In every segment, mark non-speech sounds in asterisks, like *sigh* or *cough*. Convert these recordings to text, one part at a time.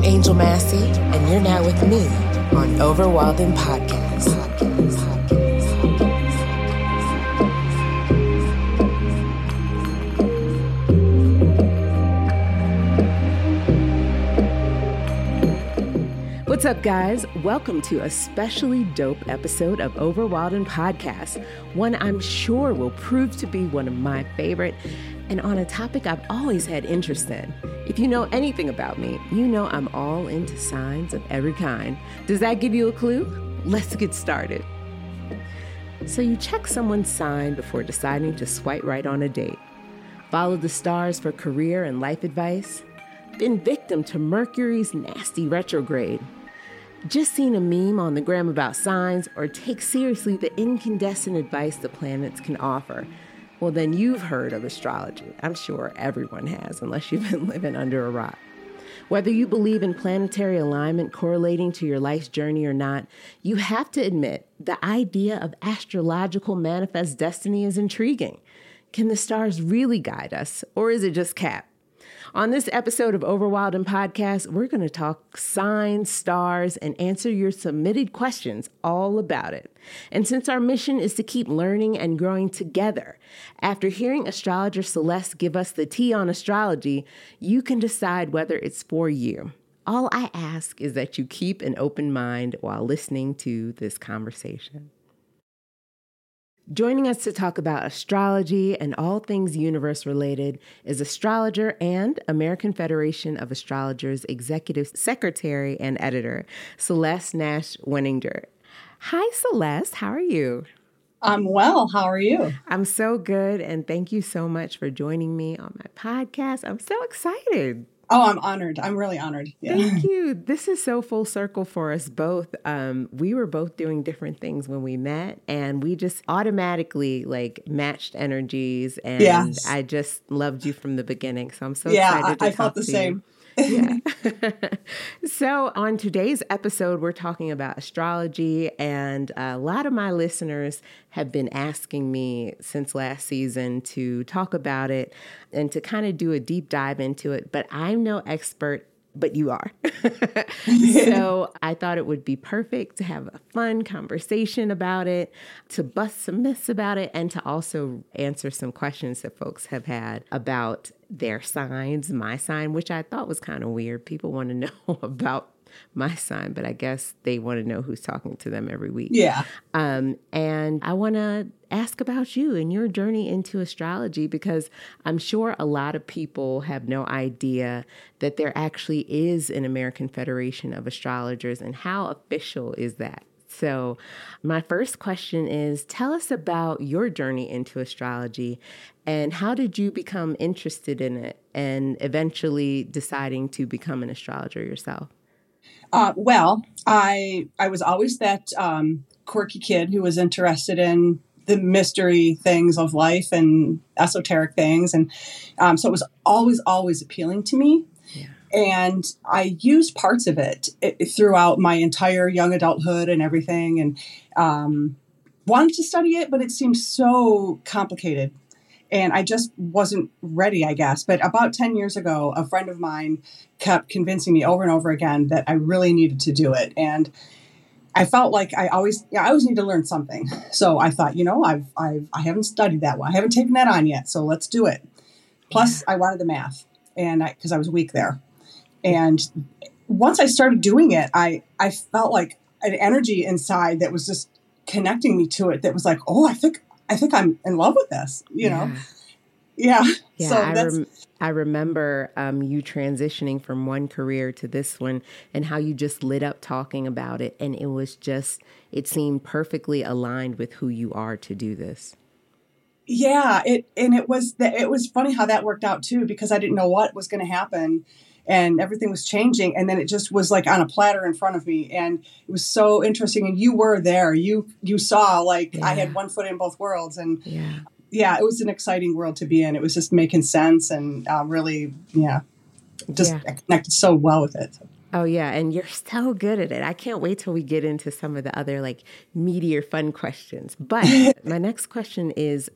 I'm Angel Massey, and you're now with me on Over Walden Podcast. What's up, guys? Welcome to a specially dope episode of Over Walden Podcast, one I'm sure will prove to be one of my favorite and on a topic I've always had interest in. If you know anything about me, you know I'm all into signs of every kind. Does that give you a clue? Let's get started. So, you check someone's sign before deciding to swipe right on a date. Follow the stars for career and life advice. Been victim to Mercury's nasty retrograde just seen a meme on the gram about signs or take seriously the incandescent advice the planets can offer, well, then you've heard of astrology. I'm sure everyone has, unless you've been *laughs* living under a rock. Whether you believe in planetary alignment correlating to your life's journey or not, you have to admit the idea of astrological manifest destiny is intriguing. Can the stars really guide us, or is it just cap? On this episode of Over Walden Podcast, we're going to talk signs, stars, and answer your submitted questions all about it. And since our mission is to keep learning and growing together, after hearing astrologer Celeste give us the tea on astrology, you can decide whether it's for you. All I ask is that you keep an open mind while listening to this conversation. Joining us to talk about astrology and all things universe related is astrologer and American Federation of Astrologers Executive Secretary and Editor, Celeste Nash Weninger. Hi, Celeste. How are you? I'm well. How are you? I'm so good. And thank you so much for joining me on my podcast. I'm so excited. Oh, I'm honored. I'm really honored. Yeah. Thank you. This is so full circle for us both. Um, we were both doing different things when we met, and we just automatically like matched energies. And yes. I just loved you from the beginning. So I'm so yeah, excited. I, I felt the same. Yeah. *laughs* so, on today's episode, we're talking about astrology, and a lot of my listeners have been asking me since last season to talk about it and to kind of do a deep dive into it. But I'm no expert but you are. *laughs* *laughs* so I thought it would be perfect to have a fun conversation about it, to bust some myths about it, and to also answer some questions that folks have had about their signs, my sign, which I thought was kind of weird. People want to *laughs* know about my sign, but I guess they want to know who's talking to them every week. Yeah. Um, and I want to ask about you and your journey into astrology because I'm sure a lot of people have no idea that there actually is an American Federation of Astrologers, and how official is that? So, my first question is tell us about your journey into astrology and how did you become interested in it and eventually deciding to become an astrologer yourself? Uh, well, I I was always that um, quirky kid who was interested in the mystery things of life and esoteric things, and um, so it was always always appealing to me. Yeah. And I used parts of it, it, throughout my entire young adulthood and everything, and um, wanted to study it, but it seemed so complicated and I just wasn't ready, I guess. But about 10 years ago, a friend of mine kept convincing me over and over again that I really needed to do it. And I felt like I always, yeah, I always need to learn something. So I thought, you know, I've, I've, I haven't studied that one. I haven't taken that on yet. So let's do it. Plus, I wanted the math, and I because I was weak there. And once I started doing it, I, I felt like an energy inside that was just connecting me to it. That was like, oh, I think I think I'm in love with this, you yeah. know? Yeah. Yeah. So I, rem- I remember um, you transitioning from one career to this one and how you just lit up talking about it. And it was just, it seemed perfectly aligned with who you are to do this. Yeah. It, and it was, that it was funny how that worked out too, because I didn't know what was going to happen and everything was changing and then it just was like on a platter in front of me and it was so interesting and you were there you you saw like yeah. i had one foot in both worlds and yeah yeah it was an exciting world to be in it was just making sense and uh, really yeah just yeah. connected so well with it Oh yeah, and you're *laughs* so good at it. I can't wait till we get into some of the other like meatier fun questions. But *laughs* my next question is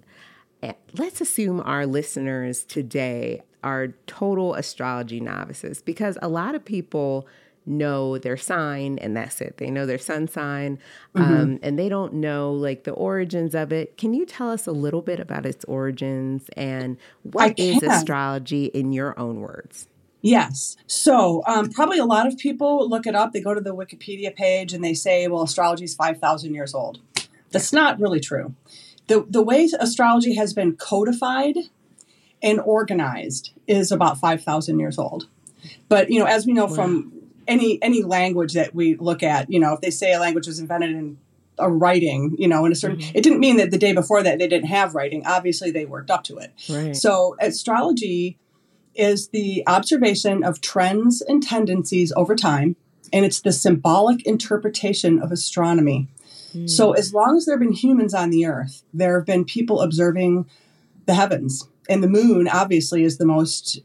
let's assume our listeners today are total astrology novices because a lot of people know their sign and that's it. They know their sun sign mm-hmm. um, and they don't know like the origins of it. Can you tell us a little bit about its origins and what is astrology in your own words? Yes. So, um, probably a lot of people look it up. They go to the Wikipedia page and they say, well, astrology is 5,000 years old. That's not really true. The, the way astrology has been codified and organized is about 5,000 years old. But, you know, as we know wow. from any any language that we look at, you know, if they say a language was invented in a writing, you know, in a certain mm-hmm. it didn't mean that the day before that they didn't have writing. Obviously they worked up to it. Right. So astrology is the observation of trends and tendencies over time, and it's the symbolic interpretation of astronomy. Mm. So, as long as there have been humans on the earth, there have been people observing the heavens. And the moon, obviously, is the most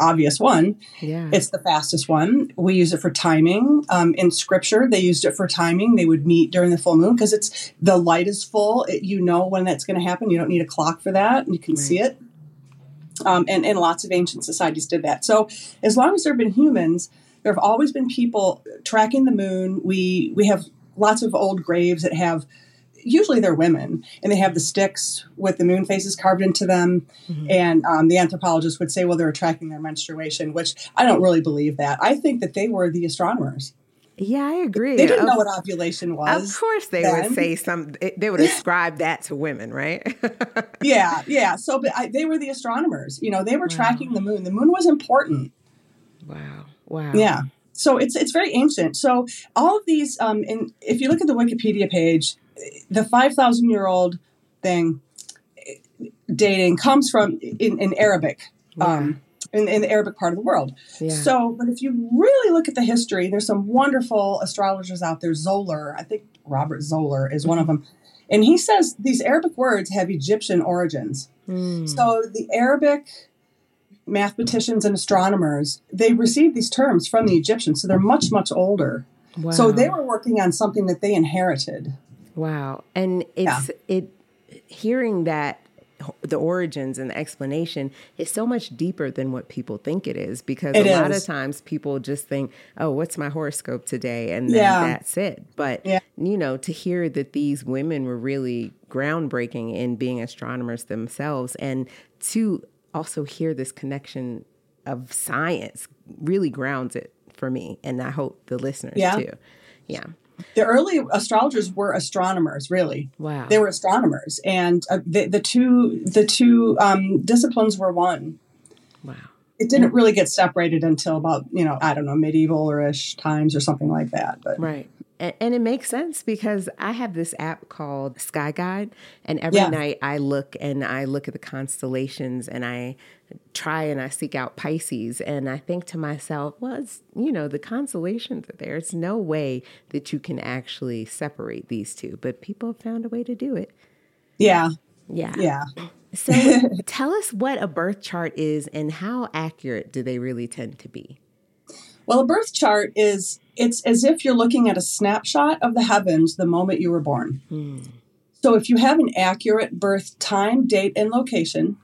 obvious one. Yeah. It's the fastest one. We use it for timing. Um, in scripture, they used it for timing. They would meet during the full moon because it's the light is full. It, you know when that's going to happen. You don't need a clock for that. and You can right. see it. Um, and, and lots of ancient societies did that. So as long as there have been humans, there have always been people tracking the moon. We we have lots of old graves that have usually they're women and they have the sticks with the moon faces carved into them mm-hmm. and um, the anthropologists would say well they're tracking their menstruation which i don't really believe that i think that they were the astronomers yeah, I agree. They didn't of, know what ovulation was. Of course, they then. would say some. They would *laughs* ascribe that to women, right? *laughs* yeah, yeah. So, but I, they were the astronomers. You know, they were wow. tracking the moon. The moon was important. Wow! Wow! Yeah. So it's it's very ancient. So all of these, um, and if you look at the Wikipedia page, the five thousand year old thing dating comes from in, in Arabic. Yeah. Um, in, in the Arabic part of the world. Yeah. So, but if you really look at the history, there's some wonderful astrologers out there. Zoller, I think Robert Zoller is one of them. And he says these Arabic words have Egyptian origins. Mm. So the Arabic mathematicians and astronomers, they received these terms from the Egyptians. So they're much, much older. Wow. So they were working on something that they inherited. Wow. And it's yeah. it hearing that the origins and the explanation is so much deeper than what people think it is because it a is. lot of times people just think oh what's my horoscope today and then yeah. that's it but yeah. you know to hear that these women were really groundbreaking in being astronomers themselves and to also hear this connection of science really grounds it for me and i hope the listeners yeah. too yeah. The early astrologers were astronomers really. Wow. They were astronomers and uh, the, the two the two um, disciplines were one. Wow. It didn't really get separated until about you know i don't know medieval or ish times or something like that but right and, it makes sense because I have this app called Sky Guide, and every yeah. night I look and I look at the constellations and I try and I seek out Pisces, and I think to myself, well, it's you know the constellations are there. It's no way that you can actually separate these two, but people have found a way to do it. Yeah, yeah, yeah. So *laughs* tell us what a birth chart is and how accurate do they really tend to be? Well, a birth chart is it's as if you're looking at a snapshot of the heavens the moment you were born. Mm. So if you have an accurate birth time, date, and location,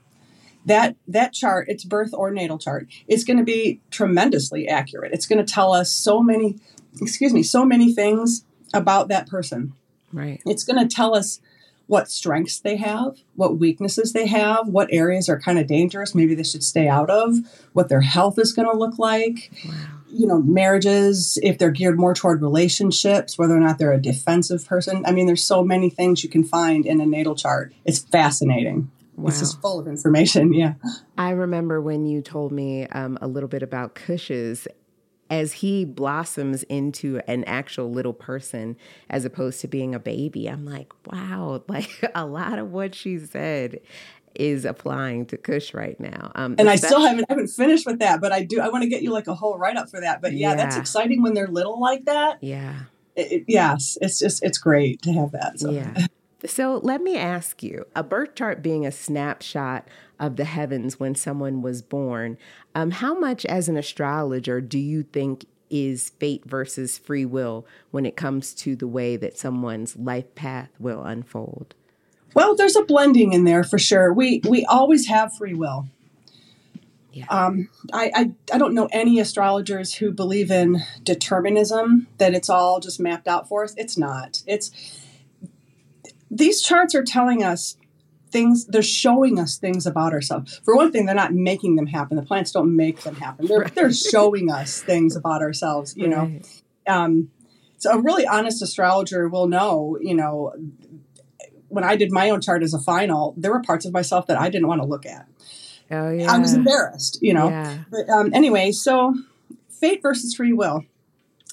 that that chart, its birth or natal chart, is going to be tremendously accurate. It's going to tell us so many, excuse me, so many things about that person. Right. It's going to tell us what strengths they have, what weaknesses they have, what areas are kind of dangerous, maybe they should stay out of, what their health is going to look like. Wow you know marriages if they're geared more toward relationships whether or not they're a defensive person. I mean there's so many things you can find in a natal chart. It's fascinating. Wow. it's just full of information *laughs* yeah. I remember when you told me um, a little bit about cush's as he blossoms into an actual little person as opposed to being a baby. I'm like wow *laughs* like a lot of what she said is applying to Cush right now. Um, and I still haven't haven't finished with that, but I do. I want to get you like a whole write up for that. But yeah, yeah, that's exciting when they're little like that. Yeah. It, it, yes, it's just it's great to have that. So. Yeah. So let me ask you: a birth chart being a snapshot of the heavens when someone was born, um, how much, as an astrologer, do you think is fate versus free will when it comes to the way that someone's life path will unfold? Well, there's a blending in there for sure. We we always have free will. Yeah. Um, I, I, I don't know any astrologers who believe in determinism that it's all just mapped out for us. It's not. It's these charts are telling us things they're showing us things about ourselves for one thing they're not making them happen the plants don't make them happen they're, right. they're showing us things about ourselves you know um, so a really honest astrologer will know you know when i did my own chart as a final there were parts of myself that i didn't want to look at. Oh yeah i was embarrassed you know? Yeah. but um, anyway so fate versus free will.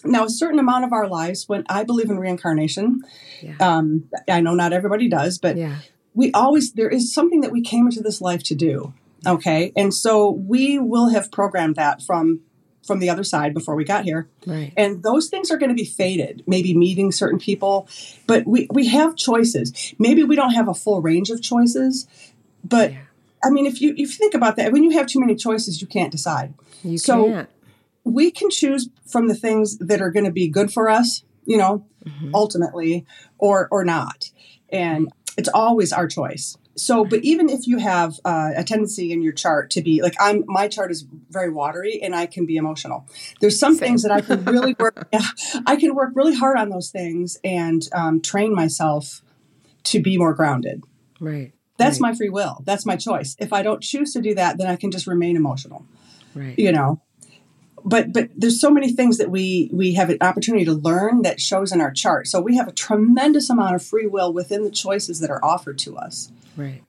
Now a certain amount of our lives when i believe in reincarnation yeah. um, i know not everybody does but yeah. we always there is something that we came into this life to do okay? And so we will have programmed that from from the other side before we got here right. and those things are going to be faded maybe meeting certain people but we we have choices maybe we don't have a full range of choices but yeah. i mean if you if you think about that when you have too many choices you can't decide you so can't. we can choose from the things that are going to be good for us you know mm-hmm. ultimately or or not and it's always our choice. So, but even if you have uh, a tendency in your chart to be like, I'm my chart is very watery and I can be emotional. There's some Same. things that I can really work. yeah, *laughs* I can work really hard on those things and um, train myself to be more grounded. Right. That's right. my free will. That's my choice. If I don't choose to do that, then I can just remain emotional. Right. You know, but but there's so many things that we we have an opportunity to learn that shows in our chart. So we have a tremendous amount of free will within the choices that are offered to us. Right.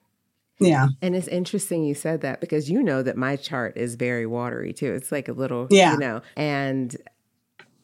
Yeah. And it's interesting you said that because you know that my chart is very watery too. It's like a little, yeah. you know, and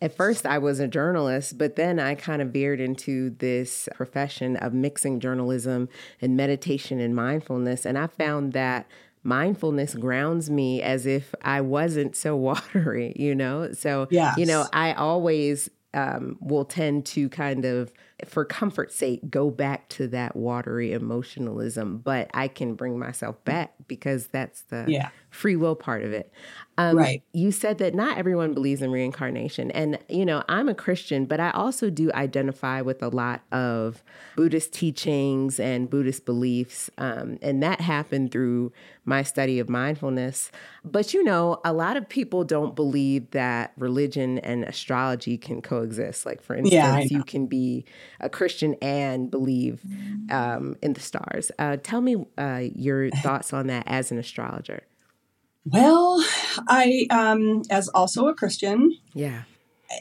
at first I was a journalist, but then I kind of veered into this profession of mixing journalism and meditation and mindfulness. And I found that mindfulness grounds me as if I wasn't so *laughs* watery, you know? So, yes. you know, I always um, will tend to kind of, for comfort's sake, go back to that watery emotionalism, but I can bring myself back because that's the yeah. free will part of it. Um, right. You said that not everyone believes in reincarnation. And, you know, I'm a Christian, but I also do identify with a lot of Buddhist teachings and Buddhist beliefs. Um, and that happened through my study of mindfulness. But, you know, a lot of people don't believe that religion and astrology can coexist. Like, for instance, yeah, you can be a Christian and believe um, in the stars. Uh, tell me uh, your *laughs* thoughts on that as an astrologer. Well, I, um, as also a Christian, yeah,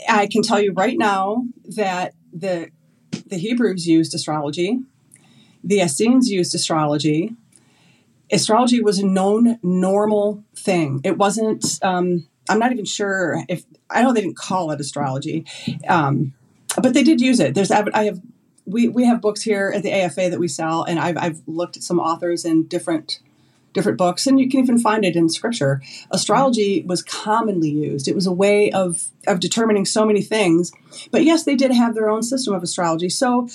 I can tell you right now that the the Hebrews used astrology, the Essenes used astrology. Astrology was a known normal thing. It wasn't. Um, I'm not even sure if I know they didn't call it astrology, um, but they did use it. There's I have we we have books here at the AFA that we sell, and I've I've looked at some authors in different different books, and you can even find it in scripture. Astrology was commonly used. It was a way of of determining so many things. But yes, they did have their own system of astrology. So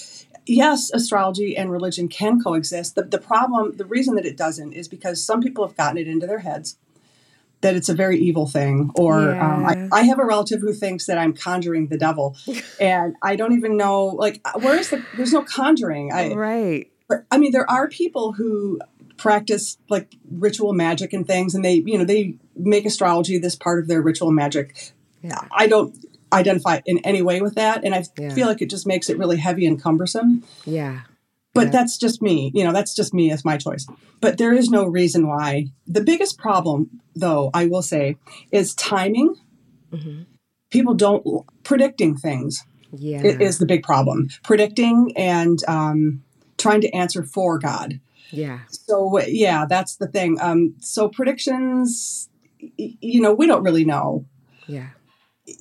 yes, astrology and religion can coexist. The, the problem, the reason that it doesn't is because some people have gotten it into their heads that it's a very evil thing. Or yeah. um, I, I, have a relative who thinks that I'm conjuring the devil, *laughs* and I don't even know like where's the there's no conjuring. I, right. But, I mean, there are people who practice like ritual magic and things and they you know they make astrology this part of their ritual magic yeah. i don't identify in any way with that and i yeah. feel like it just makes it really heavy and cumbersome yeah but yeah. that's just me you know that's just me as my choice but there is no reason why the biggest problem though i will say is timing mm-hmm. people don't predicting things yeah is the big problem predicting and um, trying to answer for god yeah. So yeah, that's the thing. Um, so predictions, you know, we don't really know. Yeah.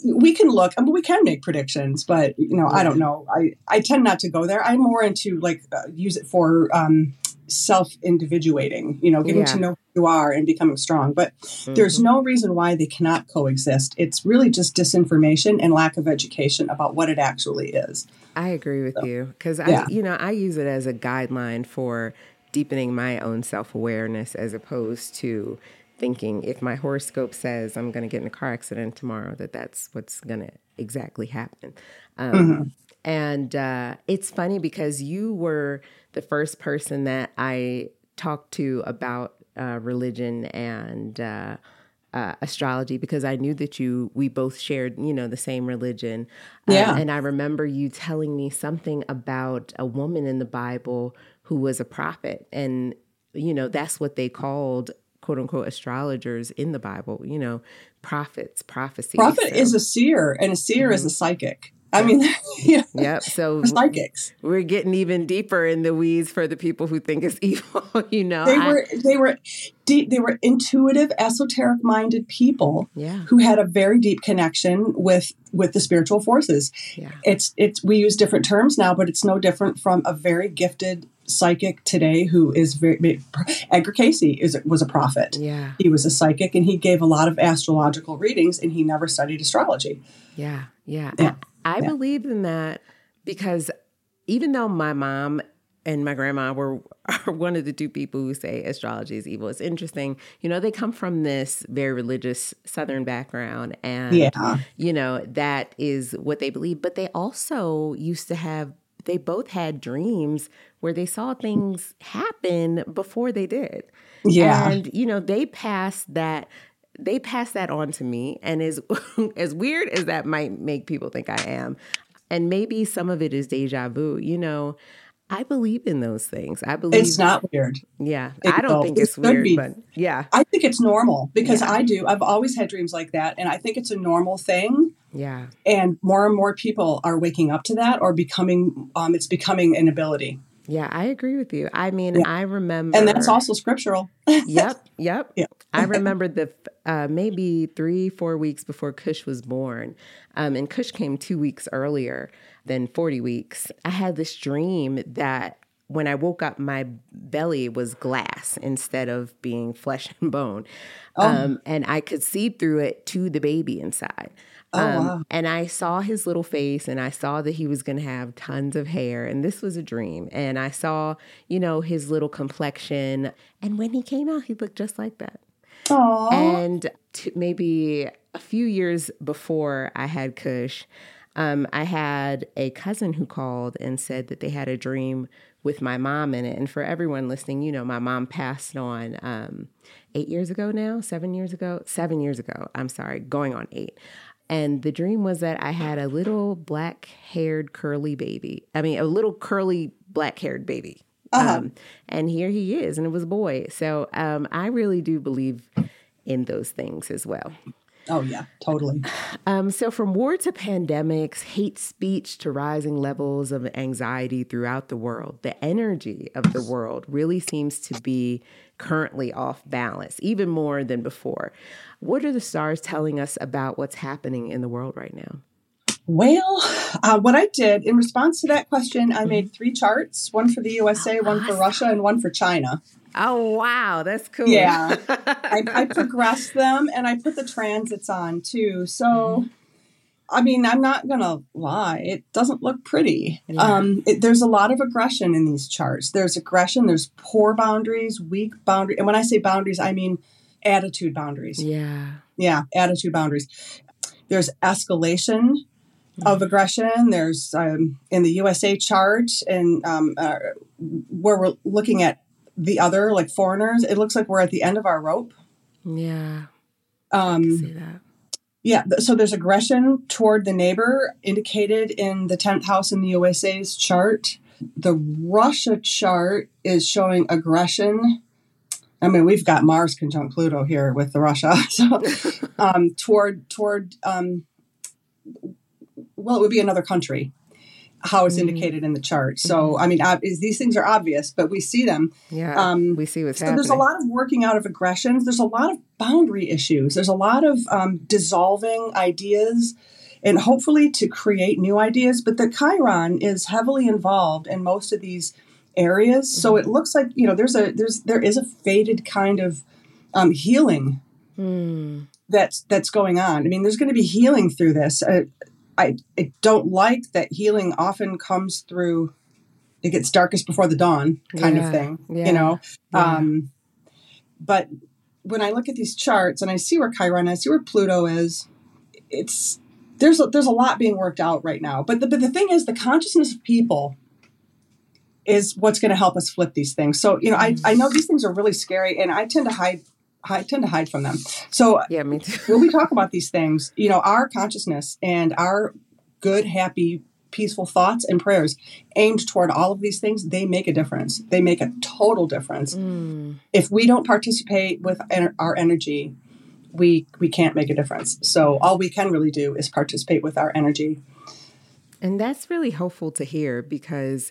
We can look. I mean, we can make predictions, but you know. I don't know. I I tend not to go there. I'm more into like uh, use it for um, self individuating. You know, getting yeah. to know who you are and becoming strong. But mm-hmm. there's no reason why they cannot coexist. It's really just disinformation and lack of education about what it actually is. I agree with so, you because I, yeah. you know, I use it as a guideline for deepening my own self awareness as opposed to thinking if my horoscope says I'm going to get in a car accident tomorrow, that that's what's going to exactly happen. Um, mm-hmm. And uh, it's funny because you were the first person that I talked to about uh, religion and uh, uh, astrology because I knew that you we both shared you know the same religion. Uh, Yeah. and I remember you telling me something about a woman in the Bible who was a prophet, and you know that's what they called quote unquote astrologers in the Bible. You know, prophets, prophecy. Prophet So- is a seer, and a seer is mm-hmm. a psychic. I mean, *laughs* yeah, Yep. So psychics. we're getting even deeper in the weeds for the people who think it's *laughs* evil. you know, They I- were they were deep, they were intuitive, esoteric minded people yeah, who had a very deep connection with with the spiritual forces. yeah, It's it's we use different terms now, but it's no different from a very gifted psychic today who is very Edgar Cayce is was a prophet. yeah, He was a psychic and he gave a lot of astrological readings and he never studied astrology. yeah, yeah. Yeah. I, I Yeah. believe in that because even though my mom and my grandma were *laughs* are one of the two people who say astrology is evil. It's interesting. You know, they come from this very religious Southern background, and Yeah. you know that is what they believe. But they also used to have. They both had dreams where they saw things happen before they did. Yeah. And you know, they passed that they passed that on to me and as *laughs* as weird as that might make people think I am, and maybe some of it is deja vu, you know, I believe in those things. I believe it's not weird. Yeah. it- I don't no, think it's weird, be. but yeah. I think it's normal because Yeah. I do. I've always had dreams like that and I think it's a normal thing. Yeah. and more and more people are waking up to that or becoming um, it's becoming an ability Yeah, I agree with you. I mean, Yeah. I remember and that's also scriptural *laughs* yep, yep. Yeah. I remember the uh, maybe three, four weeks before Kush was born, um, and Kush came two weeks earlier than forty weeks. I had this dream that when I woke up, my belly was glass instead of being flesh and bone, Oh. um, and I could see through it to the baby inside. Oh, Um, wow. And I saw his little face and I saw that he was going to have tons of hair. And this was a dream. And I saw, you know, his little complexion. And when he came out, he looked just like that. Aww. And t- maybe a few years before I had Kush, um, I had a cousin who called and said that they had a dream with my mom in it. And for everyone listening, you know, my mom passed on um, eight years ago now, seven years ago, seven years ago. I'm sorry, going on eight. And the dream was that I had a little black haired curly baby. I mean, a little curly black haired baby. Uh-huh. Um, and here he is, and it was a boy. So um, I really do believe in those things as well. Oh yeah totally Um, so, from war to pandemics, hate speech to rising levels of anxiety throughout the world, the energy of the world really seems to be currently off balance, even more than before. What are the stars telling us about what's happening in the world right now? well uh, what i did in response to that question i made three charts one for the usa one for russia and one for china Oh, wow, that's cool. Yeah. *laughs* I, I progressed them and I put the transits on too. So, I mean, I'm not going to lie, it doesn't look pretty. Yeah. Um, it, there's a lot of aggression in these charts. There's aggression, there's poor boundaries, weak boundaries. And when I say boundaries, I mean attitude boundaries. yeah. Yeah, attitude boundaries. There's escalation of aggression. There's um, in the USA chart, and um, uh, where we're looking at the other, like foreigners, it looks like we're at the end of our rope. Yeah. Um, See that. yeah, so there's aggression toward the neighbor indicated in the 10th house in the USA's chart. The Russia chart is showing aggression. I mean, we've got Mars conjunct Pluto here with the Russia. *laughs* So, *laughs* um, toward toward um, well, it would be another country. How it's Mhm. indicated in the chart. So, I mean, ob- is these things are obvious, but we see them. Yeah. Um, we see what's So happening. there's a lot of working out of aggressions. There's a lot of boundary issues. There's a lot of um, dissolving ideas, and hopefully to create new ideas. But the Chiron is heavily involved in most of these areas, so it looks like you know there's a there's there is a faded kind of um, healing Hmm. that's that's going on. I mean, there's going to be healing through this. Uh, I I don't like that healing often comes through. It gets darkest before the dawn, kind Yeah, of thing. yeah, You know, yeah. um, but when I look at these charts and I see where Chiron, I see where Pluto is. It's there's a, there's a lot being worked out right now. But the, but the thing is, the consciousness of people is what's going to help us flip these things. So, you know, I, I know these things are really scary and I tend to hide I tend to hide from them. So yeah, me too. when we talk about these things, you know, our consciousness and our good, happy, peaceful thoughts and prayers aimed toward all of these things, they make a difference. They make a total difference. Mm. If we don't participate with our energy, we we can't make a difference. So all we can really do is participate with our energy. And that's really hopeful to hear because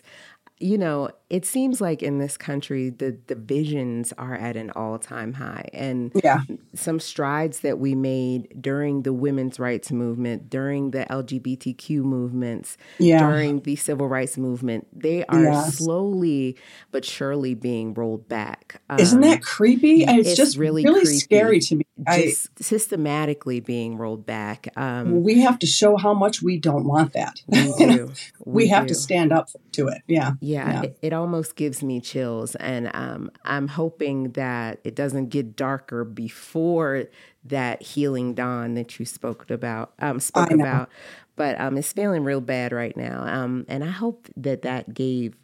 you know, it seems like in this country the divisions are at an all-time high and yeah. some strides that we made during the women's rights movement during the lgbtq movements yeah. during the civil rights movement they are yes. slowly but surely being rolled back um, isn't that creepy it's, it's just really, really scary to me just I, systematically being rolled back um, we have to show how much we don't want that we *laughs* do we, we have do. to stand up to it yeah yeah, yeah. It, it almost gives me chills. And um, I'm hoping that it doesn't get darker before that healing dawn that you spoke about. Um, spoke about, but um, it's feeling real bad right now. Um, and I hope that that gave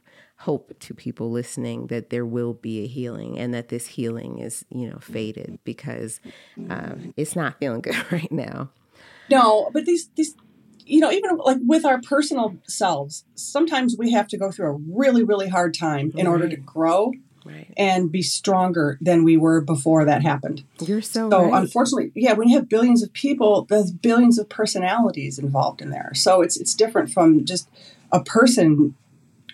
hope to people listening that there will be a healing and that this healing is you know faded because uh, it's not feeling good *laughs* right now. No, but these these you know, even like with our personal selves, sometimes we have to go through a really, really hard time in right. order to grow right. and be stronger than we were before that happened. You're so So right. unfortunately, yeah, when you have billions of people, there's billions of personalities involved in there. So it's it's different from just a person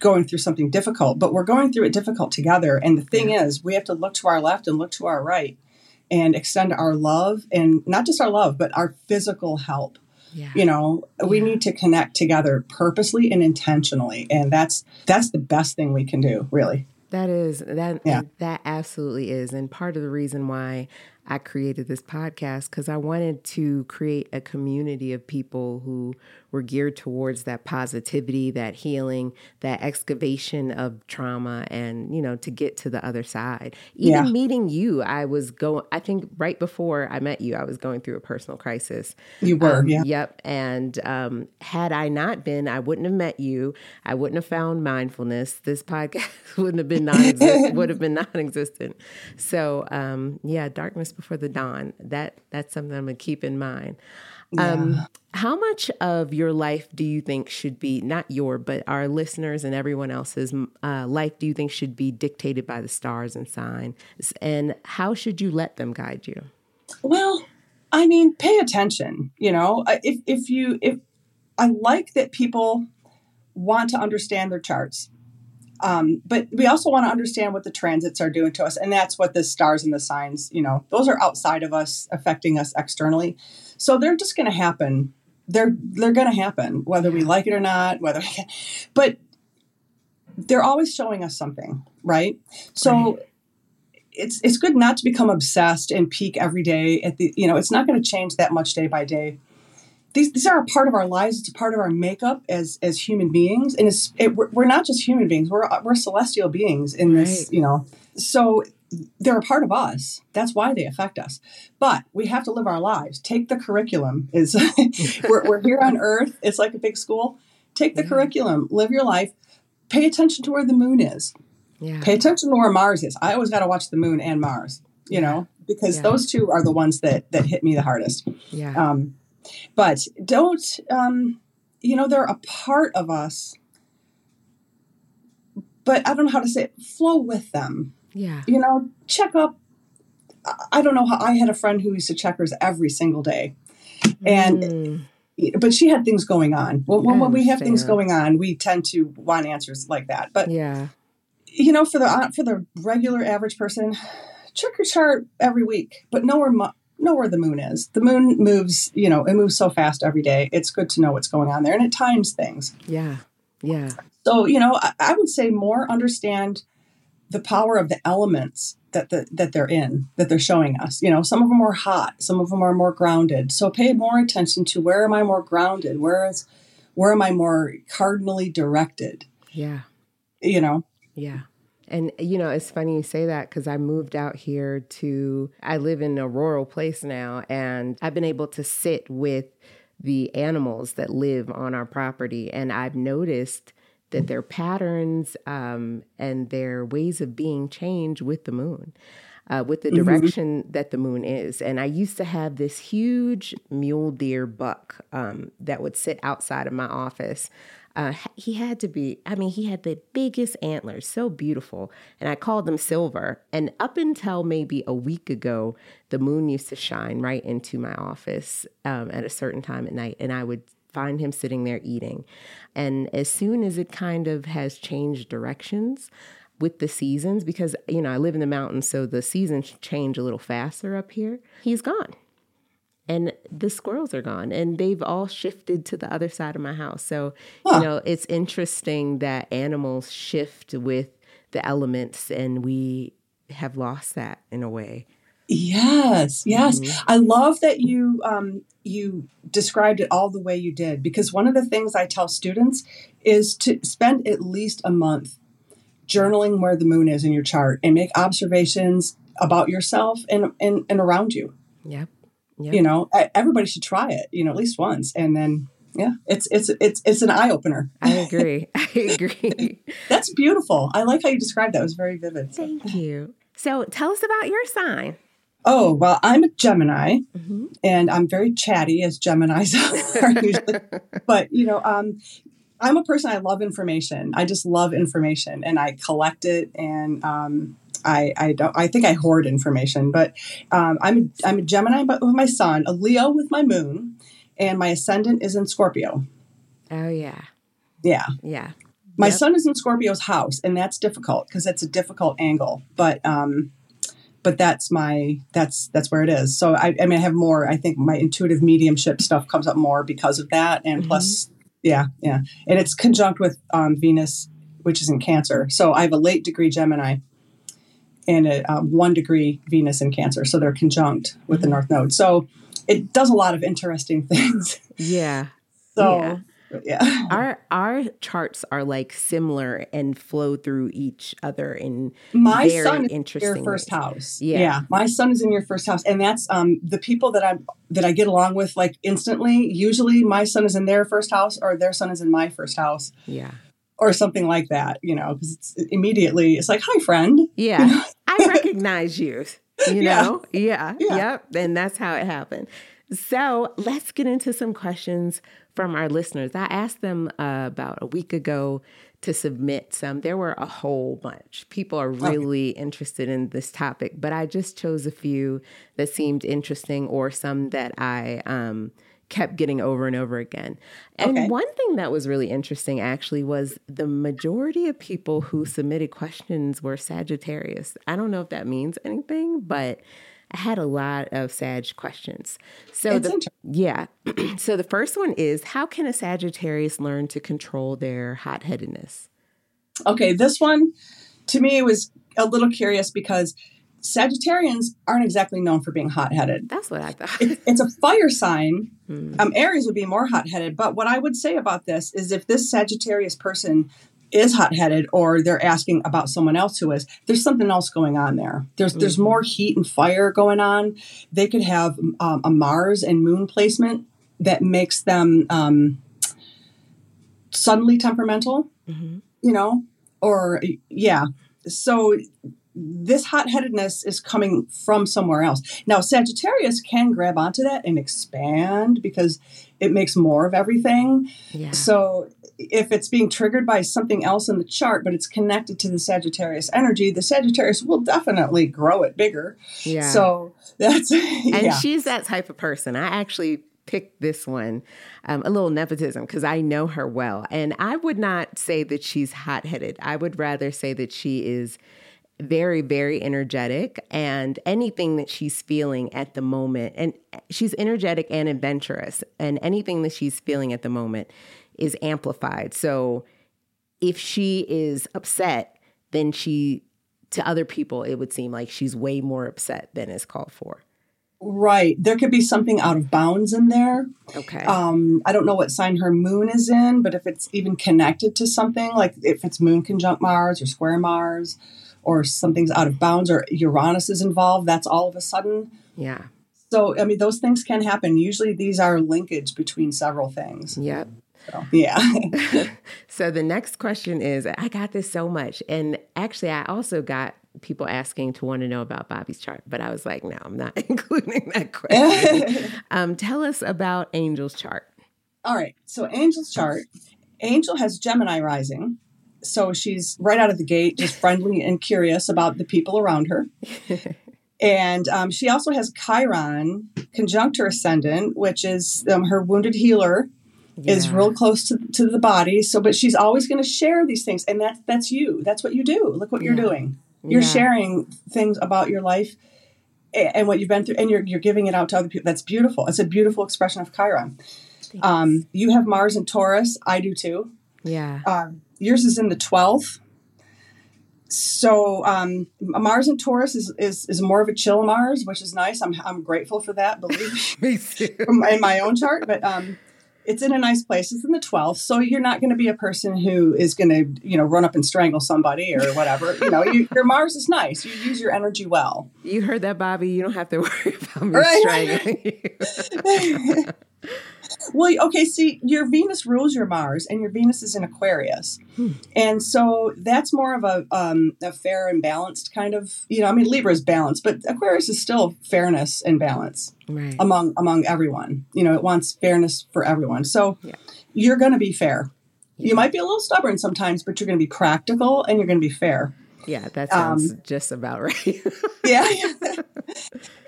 going through something difficult, but we're going through it difficult together. And the thing yeah. is, we have to look to our left and look to our right and extend our love and not just our love, but our physical help yeah. You know, yeah. we need to connect together purposely and intentionally. And that's that's the best thing we can do, really. That is that yeah. that absolutely is. And part of the reason why I created this podcast because I wanted to create a community of people who were geared towards that positivity, that healing, that excavation of trauma, and you know, to get to the other side. Even yeah. meeting you, I was going. I think right before I met you, I was going through a personal crisis. You were, um, yeah. Yep. And um, had I not been, I wouldn't have met you. I wouldn't have found mindfulness. This podcast *laughs* wouldn't have been non-existent. *laughs* would have been non-existent. So um, yeah, darkness before the dawn. That that's something I'm gonna keep in mind. Yeah. Um, how much of your life do you think should be not your, but our listeners and everyone else's uh, life do you think should be dictated by the stars and signs? And how should you let them guide you? Well, I mean, pay attention. You know, if if you if I like that people want to understand their charts. Um, but we also want to understand what the transits are doing to us, and that's what the stars and the signs, you know, those are outside of us, affecting us externally. So they're just going to happen. They're they're going to happen, whether we like it or not. Whether, but they're always showing us something, right? So. Right. It's, it's good not to become obsessed and peek every day at the you know it's not going to change that much day by day these, these are a part of our lives. It's a part of our makeup as as human beings, and it's it, we're, we're, not just human beings. We're we're celestial beings in right. this, you know. So they're a part of us. That's why they affect us. But we have to live our lives. Take the curriculum. Is *laughs* we're, we're here on Earth. It's like a big school. Take the yeah. curriculum. Live your life. Pay attention to where the moon is. Yeah. Pay attention to where Mars is. I always got to watch the moon and Mars. You know, because yeah. those two are the ones that that hit me the hardest. Yeah. Um, but don't. Um, you know, they're a part of us. But I don't know how to say it. Flow with them yeah. You know, check up. I don't know how I had a friend who used to check hers every single day. And mm. but she had things going on. Well, when, when we have things going on, we tend to want answers like that. But yeah. You know, for the uh, for the regular average person, check your chart every week, but know where know where the moon is. The moon moves, you know, it moves so fast every day. It's good to know what's going on there, and it times things. Yeah, yeah. So you know, I, I would say more understand the power of the elements that the, that they're in that they're showing us. You know some of them are hot some of them are more grounded. So pay more attention to where am i more grounded? Where is where am i more cardinally directed? Yeah. You know? Yeah. And you know it's funny you say that because i moved out here to i live in a rural place now and i've been able to sit with the animals that live on our property and i've noticed that their patterns um, and their ways of being change with the moon. Uh, with the direction mm-hmm. that the moon is. And I used to have this huge mule deer buck um, that would sit outside of my office uh, he had to be, I mean, he had the biggest antlers, so beautiful. And I called him Silver. And up until maybe a week ago, the moon used to shine right into my office um, at a certain time at night. And I would find him sitting there eating. And as soon as it kind of has changed directions, with the seasons because you know I live in the mountains so the seasons change a little faster up here. He's gone and the squirrels are gone and they've all shifted to the other side of my house so huh. you know it's interesting that animals shift with the elements and we have lost that in a way yes yes mm-hmm. i love that you um, you described it all the way you did because one of the things i tell students is to spend at least a month journaling where the moon is in your chart and make observations about yourself and and, and around you yep Yep. You know, everybody should try it. You know, at least once, and then yeah, it's it's it's it's an eye opener. I agree. *laughs* I agree. *laughs* That's beautiful. I like how you described that. It was very vivid. Thank you. So, tell us about your sign. Oh well, I'm a Gemini, mm-hmm. and I'm very chatty as Gemini's *laughs* are usually. but you know, um, I'm a person. I love information. I just love information, and I collect it and. Um, I, I don't I think I hoard information, but um, I'm I'm a Gemini but with my sun, a Leo with my moon, and my ascendant is in Scorpio. Oh yeah. Yeah. Yeah. My yep. sun is in Scorpio's house, and that's difficult because it's a difficult angle. But um, but that's my that's that's where it is. So I, I mean I have more. I think my intuitive mediumship stuff comes up more because of that, and mm-hmm. plus yeah yeah, and it's conjunct with um, Venus, which is in Cancer. So I have a late degree Gemini and a um, one degree Venus in Cancer. So they're conjunct with mm-hmm. the North Node. So it does a lot of interesting *laughs* things. Yeah. so. Yeah. Yeah. Our our charts are like similar and flow through each other in my son is interesting your first ways. house. Yeah. yeah. My son is in your first house. And that's um the people that I that I get along with like instantly, usually my son is in their first house or their son is in my first house. Yeah or something like that, you know, because it's immediately it's like, hi, friend. *laughs* Yeah. You know? I recognize you, you know? Yeah. yeah. Yep. And that's how it happened. So let's get into some questions from our listeners. I asked them uh, about a week ago to submit some. There were a whole bunch. People are really okay. interested in this topic, but I just chose a few that seemed interesting or some that I, um, kept getting over and over again. And okay. one thing that was really interesting actually was the majority of people who submitted questions were Sagittarius. I don't know if that means anything, but I had a lot of Sag questions. So the, yeah. *clears throat* so the first one is how can a Sagittarius learn to control their hot-headedness? Okay, this one to me was a little curious because Sagittarians aren't exactly known for being hot headed. That's what I thought. it, it's a fire sign. Mm. Um, Aries would be more hot headed. But what I would say about this is if this Sagittarius person is hot headed or they're asking about someone else who is, there's something else going on there. There's mm-hmm. there's more heat and fire going on. They could have um, a Mars and Moon placement that makes them um, suddenly temperamental. Mm-hmm. You know, or yeah. So this hot headedness is coming from somewhere else. Now, Sagittarius can grab onto that and expand because it makes more of everything. Yeah. So, if it's being triggered by something else in the chart, but it's connected to the Sagittarius energy, the Sagittarius will definitely grow it bigger. Yeah. So, that's. *laughs* and yeah. she's that type of person. I actually picked this one um, a little nepotism because I know her well. And I would not say that she's hot headed. I would rather say that she is very, very energetic, and anything that she's feeling at the moment, and she's energetic and adventurous, and anything that she's feeling at the moment is amplified. So if she is upset, then she, to other people, it would seem like she's way more upset than is called for. Right. There could be something out of bounds in there. Okay. Um, I don't know what sign her moon is in, but if it's even connected to something, like if it's moon conjunct Mars or square Mars, or something's out of bounds or Uranus is involved, that's all of a sudden. Yeah. So, I mean, those things can happen. Usually these are linkage between several things. Yep. So, yeah. *laughs* so the next question is I got this so much. And actually, I also got people asking to want to know about Bobby's chart, but I was like, no, I'm not *laughs* including that question. *laughs* um, tell us about Angel's chart. All right. So, Angel's chart Angel has Gemini rising. So, she's right out of the gate, just friendly and curious about the people around her. and um, she also has Chiron conjunct her ascendant, which is um, her wounded healer yeah. is real close to, to the body. So, but she's always going to share these things, and that's that's you. That's what you do. Look what yeah. you're doing. You're yeah. sharing things about your life and what you've been through, and you're you're giving it out to other people. That's beautiful. It's a beautiful expression of Chiron. Um, you have Mars and Taurus. I do too. Yeah. Um, yours is in the twelfth. So um, Mars and Taurus is, is is more of a chill Mars, which is nice. I'm I'm grateful for that. Believe *laughs* me, *laughs* in my own chart, but um, it's in a nice place. It's in the 12th. So you're not going to be a person who is going to, you know, run up and strangle somebody or whatever. you know, you, your Mars is nice. You use your energy well. You heard that, Bobby. You don't have to *laughs* worry about me right. strangling you. *laughs* Well, okay, see, your Venus rules your Mars, and your Venus is in Aquarius, hmm. and so that's more of a um, a fair and balanced kind of. You know, I mean, Libra is balanced, but Aquarius is still fairness and balance right. among among everyone. You know, it wants fairness for everyone. So yeah. you're going to be fair. Yeah. You might be a little stubborn sometimes, but you're going to be practical and you're going to be fair. Yeah, that sounds um, just about right. *laughs* yeah.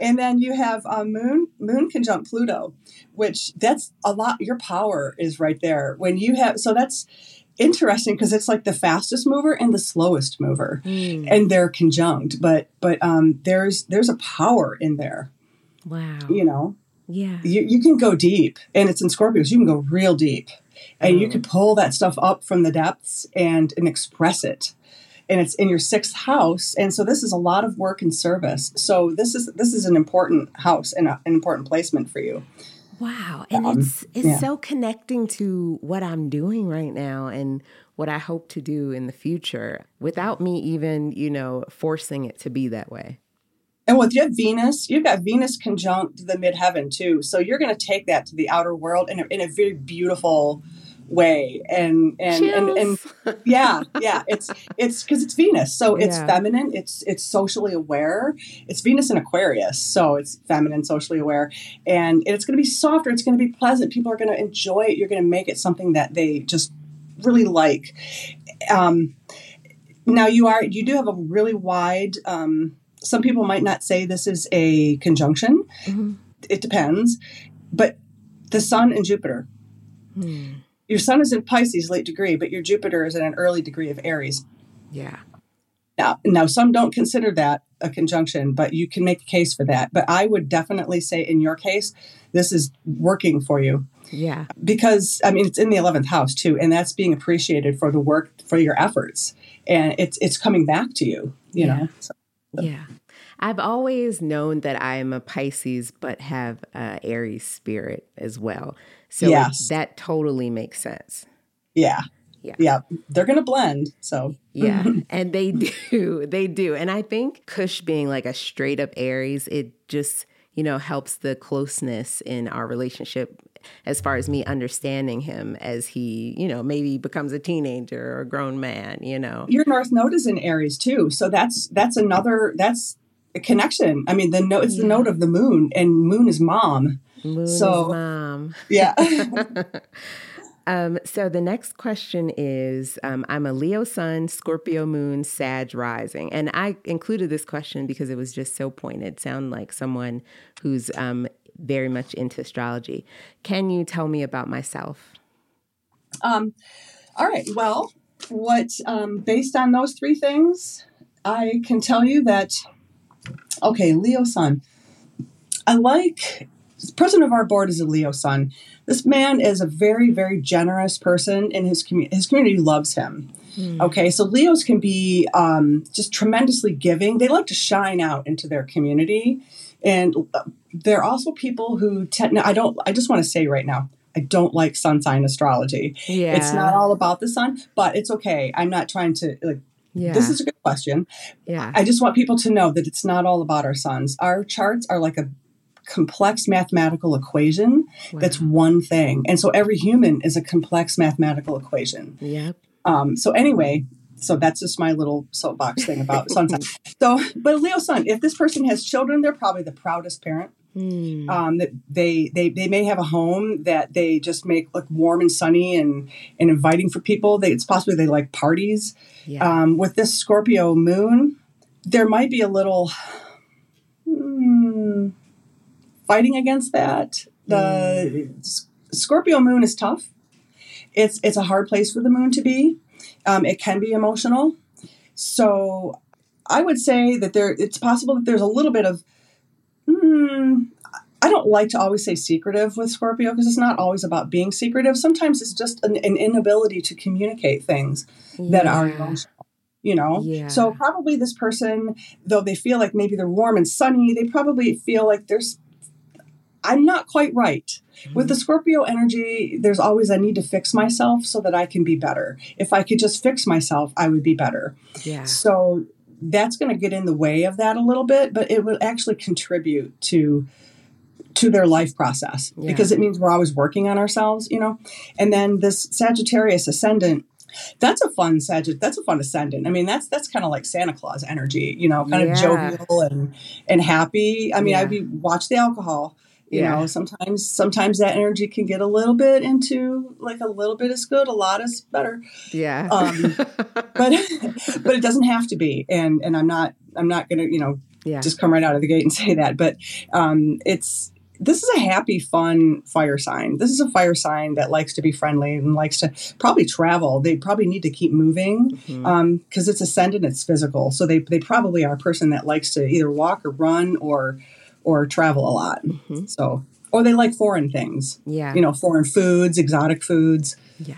And then you have uh, Moon, Moon conjunct Pluto, which that's a lot. Your power is right there. When you have, so that's interesting because it's like the fastest mover and the slowest mover, mm. and they're conjunct. But but um, there's there's a power in there. Wow. You know. Yeah. You you can go deep, and it's in Scorpios. You can go real deep, and mm. you can pull that stuff up from the depths and and express it and it's in your sixth house and so this is a lot of work and service so this is this is an important house and a, an important placement for you wow and um, it's it's yeah. so connecting to what i'm doing right now and what i hope to do in the future without me even you know forcing it to be that way and with you have Venus, you've got Venus conjunct the midheaven too. So you're going to take that to the outer world in a, in a very beautiful way. And and, and and *laughs* yeah yeah it's it's because it's venus. So it's yeah. feminine. It's it's socially aware. It's venus in aquarius. So it's feminine socially aware. And it's going to be softer. It's going to be pleasant. People are going to enjoy it. You're going to make it something that they just really like. Um now you are you do have a really wide um some people might not say this is a conjunction. Mm-hmm. it depends. But the sun and jupiter. Hmm your sun is in Pisces late degree, but your Jupiter is in an early degree of Aries. Yeah. Now, now some don't consider that a conjunction, but you can make a case for that. But I would definitely say in your case, this is working for you. Yeah. Because I mean it's in the 11th house too and that's being appreciated for the work for your efforts and it's it's coming back to you, you yeah. know. So, yeah. I've always known that I'm a Pisces but have a Aries spirit as well. So yes. that totally makes sense. Yeah. Yeah. Yeah. They're going to blend. So, yeah. *laughs* and they do. *laughs* They do. And I think Kush being like a straight up Aries, it just, you know, helps the closeness in our relationship as far as me understanding him as he, you know, maybe becomes a teenager or a grown man, you know. Your North Node is in Aries too. So that's that's another that's a connection. I mean, the node it's yeah. the node of the moon and moon is mom. Moon so, mom. Yeah. *laughs* *laughs* um, so the next question is um, I'm a Leo sun, Scorpio moon, Sag rising. And I included this question because it was just so pointed. Sound like someone who's um, very much into astrology. Can you tell me about myself? Um, all right. Well, what um, based on those three things, I can tell you that. Okay, Leo Sun. I like president of our board is a Leo Sun. This man is a very, very generous person, and his community his community loves him. Mm. Okay, so Leos can be um, just tremendously giving. They like to shine out into their community, and uh, they're also people who tend. I don't. I just want to say right now. I don't like sun sign astrology. Yeah. It's not all about the sun, but it's okay. I'm not trying to like yeah. This is a good question. Yeah. I just want people to know that it's not all about our suns. Our charts are like a complex mathematical equation Wow. that's one thing. And so every human is a complex mathematical equation. Yep. Um, so anyway, so that's just my little soapbox thing about sun *laughs* sign. So, but Leo sun, if this person has children, they're probably the proudest parent. Hmm. Um, that they, they they may have a home that they just make look warm and sunny and and inviting for people. They, it's possibly they like parties. Yeah. Um, with this Scorpio moon, there might be a little hmm, fighting against that. The S- Scorpio moon is tough. It's it's a hard place for the moon to be. Um, it can be emotional. So I would say that there it's possible that there's a little bit of hmm, I don't like to always say secretive with Scorpio because it's not always about being secretive. Sometimes it's just an, an inability to communicate things that are emotional. You know, Yeah. so probably this person, though they feel like maybe they're warm and sunny, they probably feel like there's. I'm not quite right. With the mm. Scorpio energy, there's always I need to fix myself so that I can be better. If I could just fix myself, I would be better. Yeah. So that's going to get in the way of that a little bit, but it will actually contribute to to their life process Yeah. because it means we're always working on ourselves, you know. And then this Sagittarius ascendant, that's a fun Sagitt. That's a fun ascendant. I mean, that's that's kind of like Santa Claus energy, you know, kind Yeah. of jovial and and happy. I mean, Yeah. I'd be watch the alcohol. You Yeah. know, sometimes sometimes that energy can get a little bit into like a little bit is good, a lot is better Yeah. um, *laughs* but but it doesn't have to be and and i'm not i'm not gonna you know yeah. just come right out of the gate and *laughs* say that but um it's this is a happy fun fire sign this is a fire sign that likes to be friendly and likes to probably travel they probably need to keep moving Mhm. um because it's ascendant it's physical so they they probably are a person that likes to either walk or run or or travel a lot Mhm. so or they like foreign things yeah. you know foreign foods exotic foods yeah.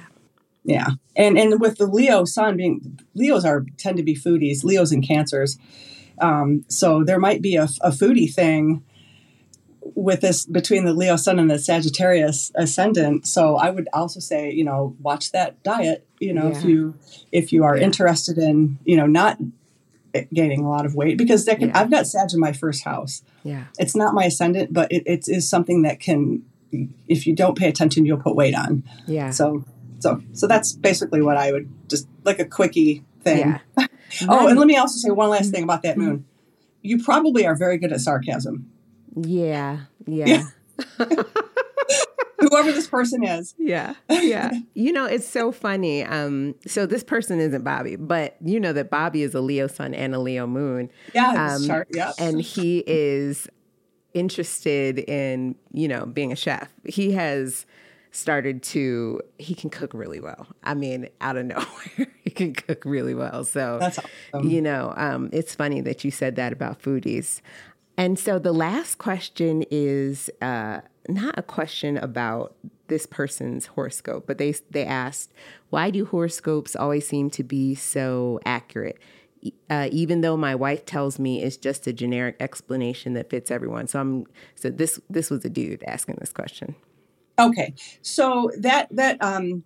yeah, and and with the Leo sun being Leos are tend to be foodies, Leos and Cancers, um, so there might be a, a foodie thing with this between the Leo sun and the Sagittarius ascendant. So I would also say, you know, watch that diet. You know, if you if you are Yeah. interested in, you know, not gaining a lot of weight because that can, Yeah. I've got Sag in my first house. Yeah. It's not my ascendant, but it, it is something that can, if you don't pay attention, you'll put weight on. Yeah. So, so, so that's basically what I would just like a quickie thing. Yeah. *laughs* Oh, and let me also say one last mm-hmm. thing about that moon. Mm-hmm. You probably are very good at sarcasm. Yeah. Yeah. Yeah. *laughs* *laughs* Whoever this person is. Yeah. Yeah. you know, it's so funny. Um, so this person isn't Bobby, but you know that Bobby is a Leo sun and a Leo moon. Yeah, Um. Yeah. And he is interested in, you know, being a chef. He has started to he can cook really well. I mean, out of *laughs* nowhere. he can cook really well. So That's awesome. you know, um, it's funny that you said that about foodies. And so the last question is uh, not a question about this person's horoscope, but they they asked, why do horoscopes always seem to be so accurate? Uh, even though my wife tells me it's just a generic explanation that fits everyone. So I'm so this this was a dude asking this question. Okay, so that that um,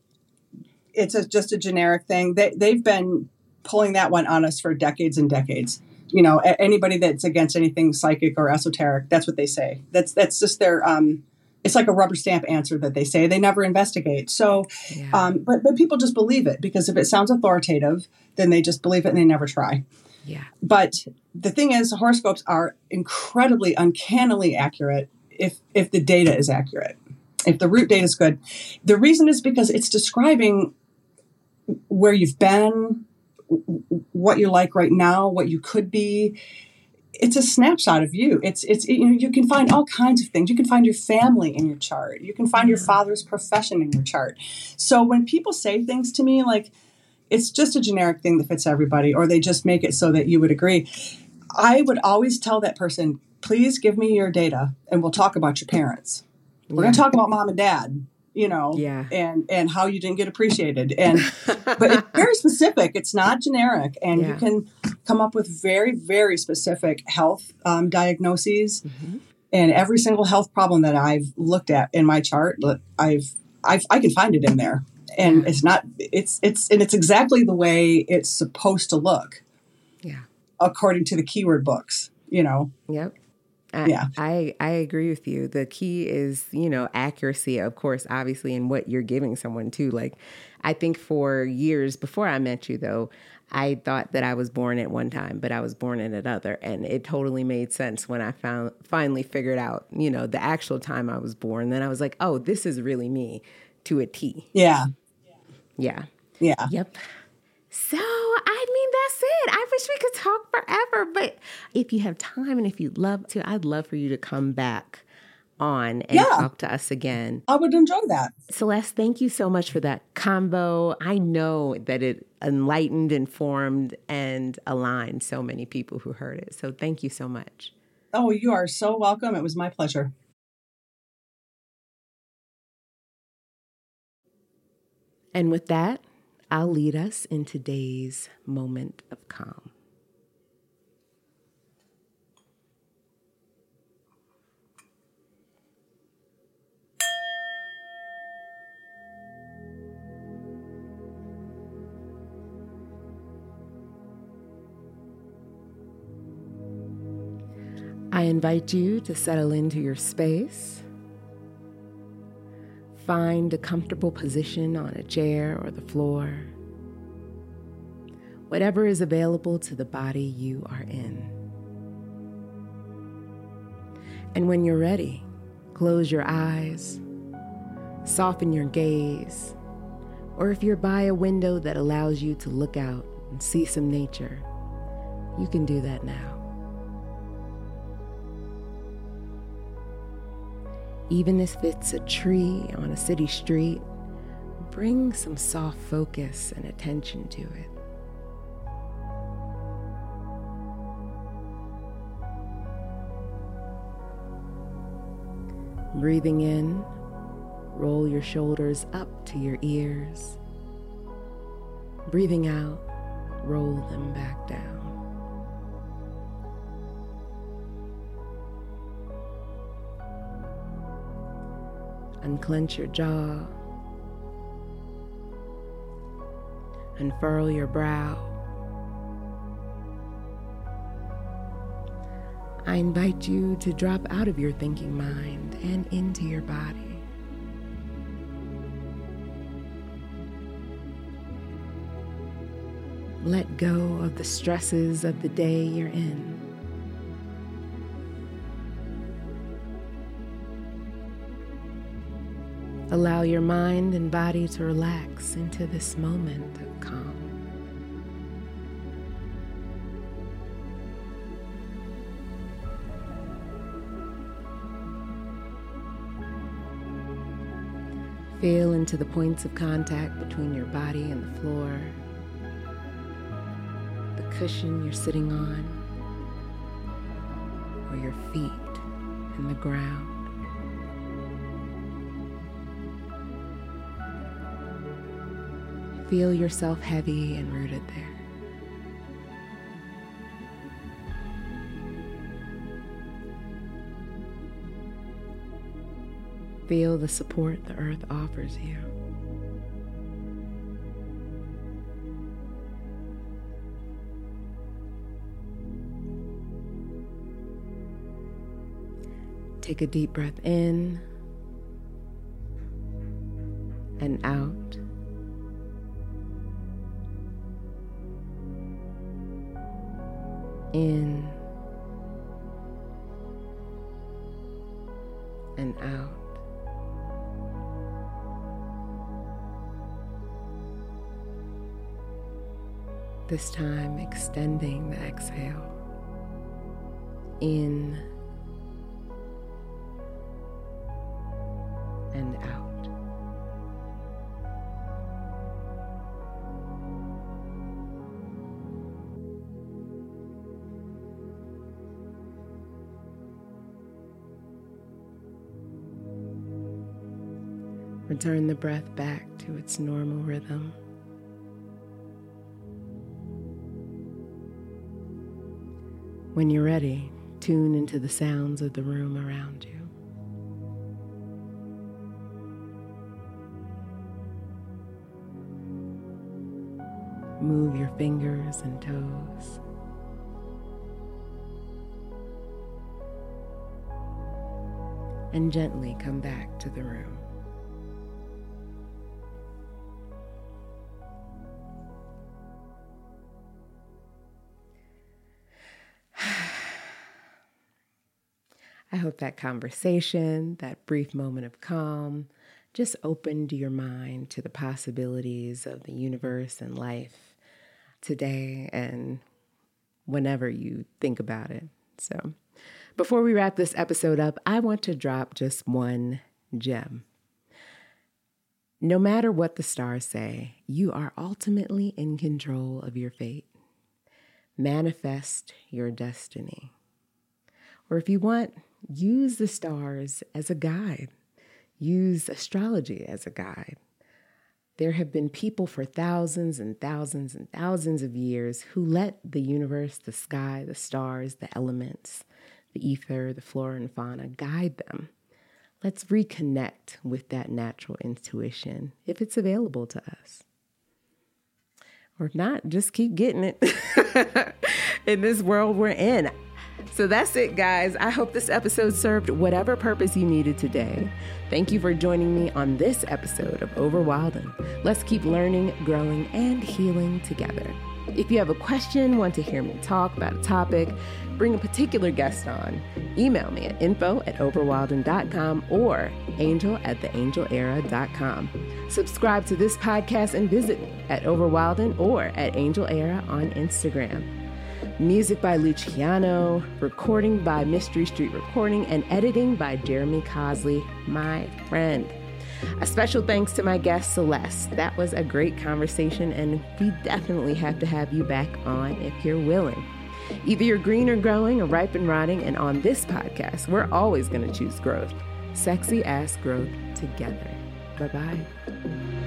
it's a, just a generic thing. They they've been pulling that one on us for decades and decades. You know, a- anybody that's against anything psychic or esoteric, that's what they say. That's that's just their um, it's like a rubber stamp answer that they say. They never investigate. So, Yeah. um, but but people just believe it because if it sounds authoritative, then they just believe it and they never try. yeah. But the thing is, horoscopes are incredibly, uncannily accurate if if the data is accurate, if the root data is good. The reason is because it's describing where you've been, what you're like right now, what you could be. It's a snapshot of you. It's it's you know you can find all kinds of things. You can find your family in your chart. You can find your mm-hmm. father's profession in your chart. So when people say things to me like it's just a generic thing that fits everybody, or they just make it so that you would agree. I would always tell that person, please give me your data and we'll talk about your parents. We're going to talk about mom and dad, you know, Yeah. and and how you didn't get appreciated. And but it's *laughs* very specific. It's not generic, and you can come up with very very specific health um, diagnoses. Mhm. And every single health problem that I've looked at in my chart, I've, I've I can find it in there, and it's not it's it's and it's exactly the way it's supposed to look Yeah. according to the keyword books. You know, Yep. I, yeah. I, I agree with you. The key is, you know, accuracy, of course, obviously, in what you're giving someone too. Like, I think for years before I met you, though, I thought that I was born at one time, but I was born at another. And it totally made sense when I found finally figured out, you know, the actual time I was born. Then I was like, oh, this is really me to a T. Yeah. Yeah. Yeah. Yep. So, I mean, that's it. I wish we could talk forever, but if you have time and if you'd love to, I'd love for you to come back on and Yeah. talk to us again. I would enjoy that. Celeste, thank you so much for that combo. I know that it enlightened, informed, and aligned so many people who heard it. So, thank you so much. Oh, you are so welcome. It was my pleasure. And with that, I'll lead us in today's moment of calm. I invite you to settle into your space. Find a comfortable position on a chair or the floor. Whatever is available to the body you are in. And when you're ready, close your eyes, soften your gaze, or if you're by a window that allows you to look out and see some nature, you can do that now. Even if it's a tree on a city street, bring some soft focus and attention to it. Breathing in, roll your shoulders up to your ears. Breathing out, roll them back down. Unclench your jaw. Unfurl your brow. I invite you to drop out of your thinking mind and into your body. Let go of the stresses of the day you're in. Allow your mind and body to relax into this moment of calm. Feel into the points of contact between your body and the floor, the cushion you're sitting on, or your feet and the ground. Feel yourself heavy and rooted there. Feel the support the earth offers you. Take a deep breath in and out. In and out. This time, extending the exhale in Return the breath back to its normal rhythm. When you're ready, tune into the sounds of the room around you. Move your fingers and toes. and gently come back to the room. Hope that conversation, that brief moment of calm, just opened your mind to the possibilities of the universe and life today and whenever you think about it. So, before we wrap this episode up, I want to drop just one gem. No matter what the stars say, you are ultimately in control of your fate. Manifest your destiny. Or if you want, use the stars as a guide, use astrology as a guide. There have been people for thousands and thousands and thousands of years who let the universe, the sky, the stars, the elements, the ether, the flora and fauna guide them. Let's reconnect with that natural intuition if it's available to us. Or if not, just keep getting it *laughs* in this world we're in. So that's it, guys. I hope this episode served whatever purpose you needed today. Thank you for joining me on this episode of Over Wilden. Let's keep learning, growing, and healing together. If you have a question, want to hear me talk about a topic, bring a particular guest on, email me at info at overwilden.com or angel at theangelera.com. Subscribe to this podcast and visit me at Overwilden or at Angel Era on Instagram. Music by Luciano, recording by Mystery Street Recording, and editing by Jeremy Cosley, my friend. A special thanks to my guest, Celeste. That was a great conversation, and we definitely have to have you back on if you're willing. Either you're green or growing or ripe and rotting, and on this podcast, we're always going to choose growth. Sexy ass growth together. Bye bye.